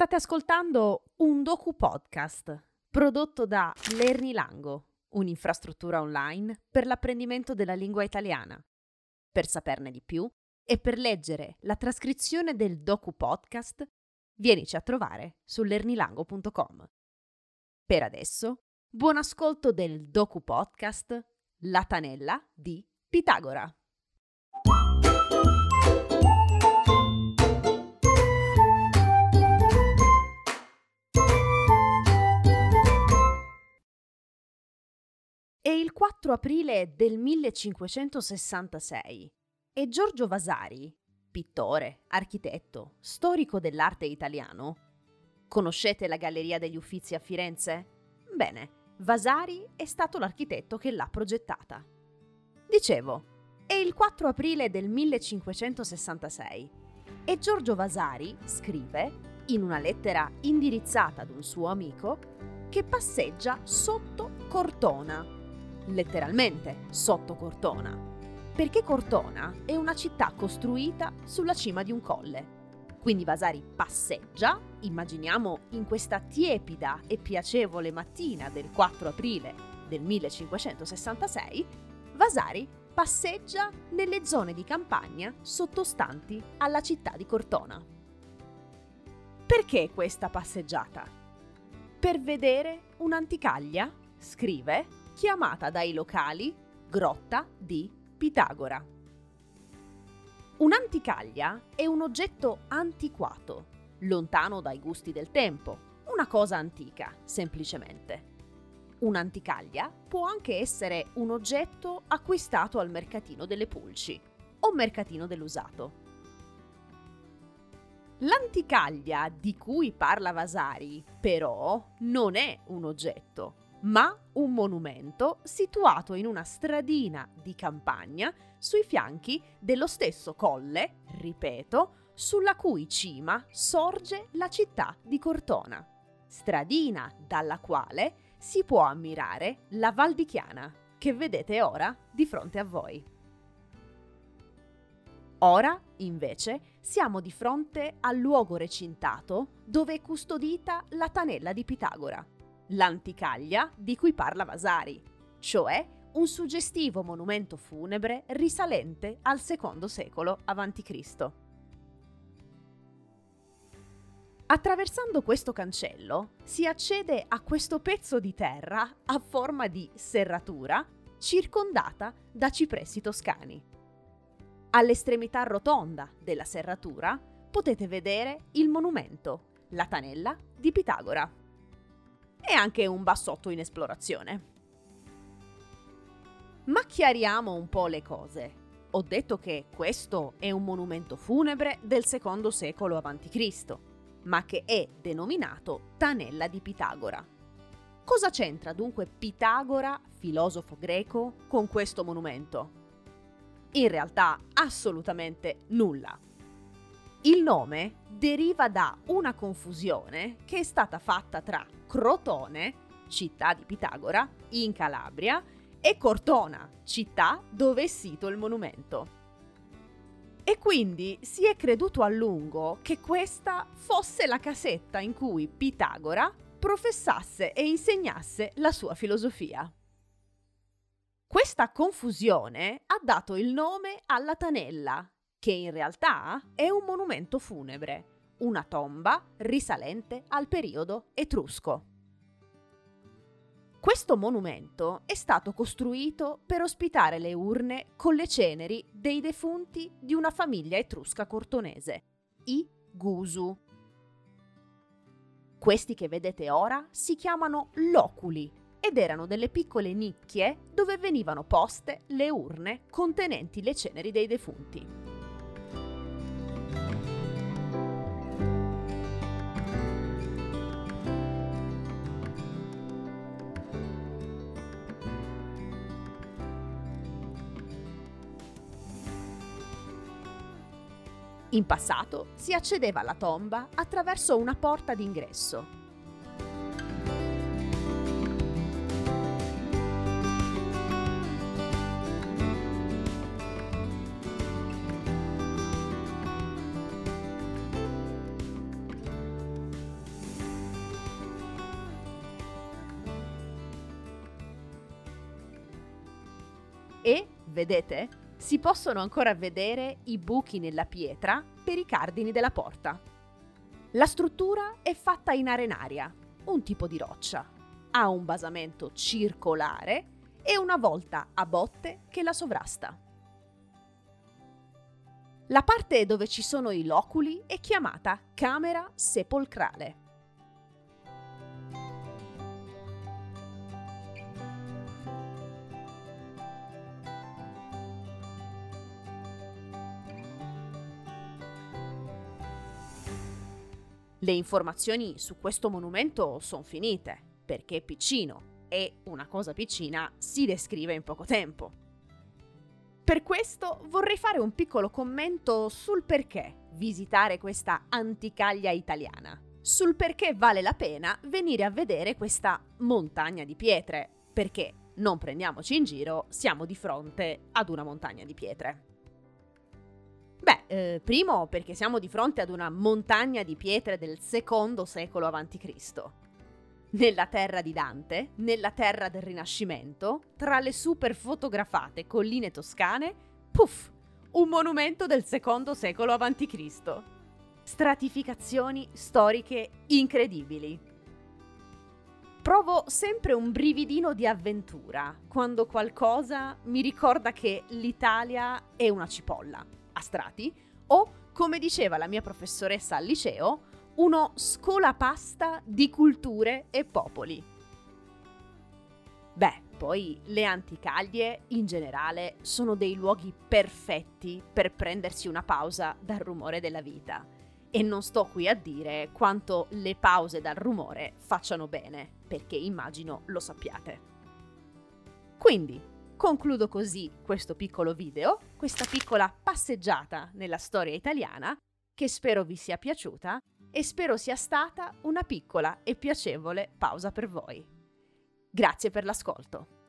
State ascoltando un docu podcast prodotto da Lernilango, un'infrastruttura online per l'apprendimento della lingua italiana. Per saperne di più e per leggere la trascrizione del docu podcast, vienici a trovare su lernilango.com. Per adesso, buon ascolto del docu podcast La Tanella di Pitagora. 4 aprile del 1566 e Giorgio Vasari, pittore, architetto, storico dell'arte italiano. Conoscete la Galleria degli Uffizi a Firenze? Bene, Vasari è stato l'architetto che l'ha progettata. Dicevo, è il 4 aprile del 1566 e Giorgio Vasari scrive, in una lettera indirizzata ad un suo amico, che passeggia sotto Cortona, letteralmente sotto Cortona, perché Cortona è una città costruita sulla cima di un colle. Quindi Vasari passeggia, immaginiamo in questa tiepida e piacevole mattina del 4 aprile del 1566, Vasari passeggia nelle zone di campagna sottostanti alla città di Cortona. Perché questa passeggiata? Per vedere un'anticaglia, scrive, chiamata dai locali Grotta di Pitagora. Un'anticaglia è un oggetto antiquato, lontano dai gusti del tempo, una cosa antica, semplicemente. Un'anticaglia può anche essere un oggetto acquistato al mercatino delle pulci o mercatino dell'usato. L'anticaglia di cui parla Vasari, però, non è un oggetto, ma un monumento situato in una stradina di campagna sui fianchi dello stesso colle, ripeto, sulla cui cima sorge la città di Cortona, stradina dalla quale si può ammirare la Val di Chiana, che vedete ora di fronte a voi. Ora, invece, siamo di fronte al luogo recintato dove è custodita la Tanella di Pitagora, l'anticaglia di cui parla Vasari, cioè un suggestivo monumento funebre risalente al secondo secolo a.C. Attraversando questo cancello si accede a questo pezzo di terra a forma di serratura circondata da cipressi toscani. All'estremità rotonda della serratura potete vedere il monumento, la Tanella di Pitagora e anche un bassotto in esplorazione. Ma chiariamo un po' le cose. Ho detto che questo è un monumento funebre del secondo secolo a.C., ma che è denominato Tanella di Pitagora. Cosa c'entra dunque Pitagora, filosofo greco, con questo monumento? In realtà assolutamente nulla. Il nome deriva da una confusione che è stata fatta tra Crotone, città di Pitagora, in Calabria, e Cortona, città dove è sito il monumento. E quindi si è creduto a lungo che questa fosse la casetta in cui Pitagora professasse e insegnasse la sua filosofia. Questa confusione ha dato il nome alla Tanella, che in realtà è un monumento funebre, una tomba risalente al periodo etrusco. Questo monumento è stato costruito per ospitare le urne con le ceneri dei defunti di una famiglia etrusca cortonese, i Gusu. Questi che vedete ora si chiamano loculi ed erano delle piccole nicchie dove venivano poste le urne contenenti le ceneri dei defunti. In passato si accedeva alla tomba attraverso una porta d'ingresso. E, vedete, si possono ancora vedere i buchi nella pietra per i cardini della porta. La struttura è fatta in arenaria, un tipo di roccia. Ha un basamento circolare e una volta a botte che la sovrasta. La parte dove ci sono i loculi è chiamata camera sepolcrale. Le informazioni su questo monumento sono finite, perché è piccino e una cosa piccina si descrive in poco tempo. Per questo vorrei fare un piccolo commento sul perché visitare questa anticaglia italiana, sul perché vale la pena venire a vedere questa montagna di pietre, perché, non prendiamoci in giro, siamo di fronte ad una montagna di pietre. Beh, eh, primo perché siamo di fronte ad una montagna di pietre del secondo secolo a.C. Nella terra di Dante, nella terra del Rinascimento, tra le super fotografate colline toscane, puff, un monumento del secondo secolo a.C. Stratificazioni storiche incredibili. Provo sempre un brividino di avventura quando qualcosa mi ricorda che l'Italia è una cipolla a strati o, come diceva la mia professoressa al liceo, uno scolapasta di culture e popoli. Beh, poi le anticaglie in generale sono dei luoghi perfetti per prendersi una pausa dal rumore della vita. E non sto qui a dire quanto le pause dal rumore facciano bene, perché immagino lo sappiate. Quindi, Concludo così questo piccolo video, questa piccola passeggiata nella storia italiana, che spero vi sia piaciuta e spero sia stata una piccola e piacevole pausa per voi. Grazie per l'ascolto.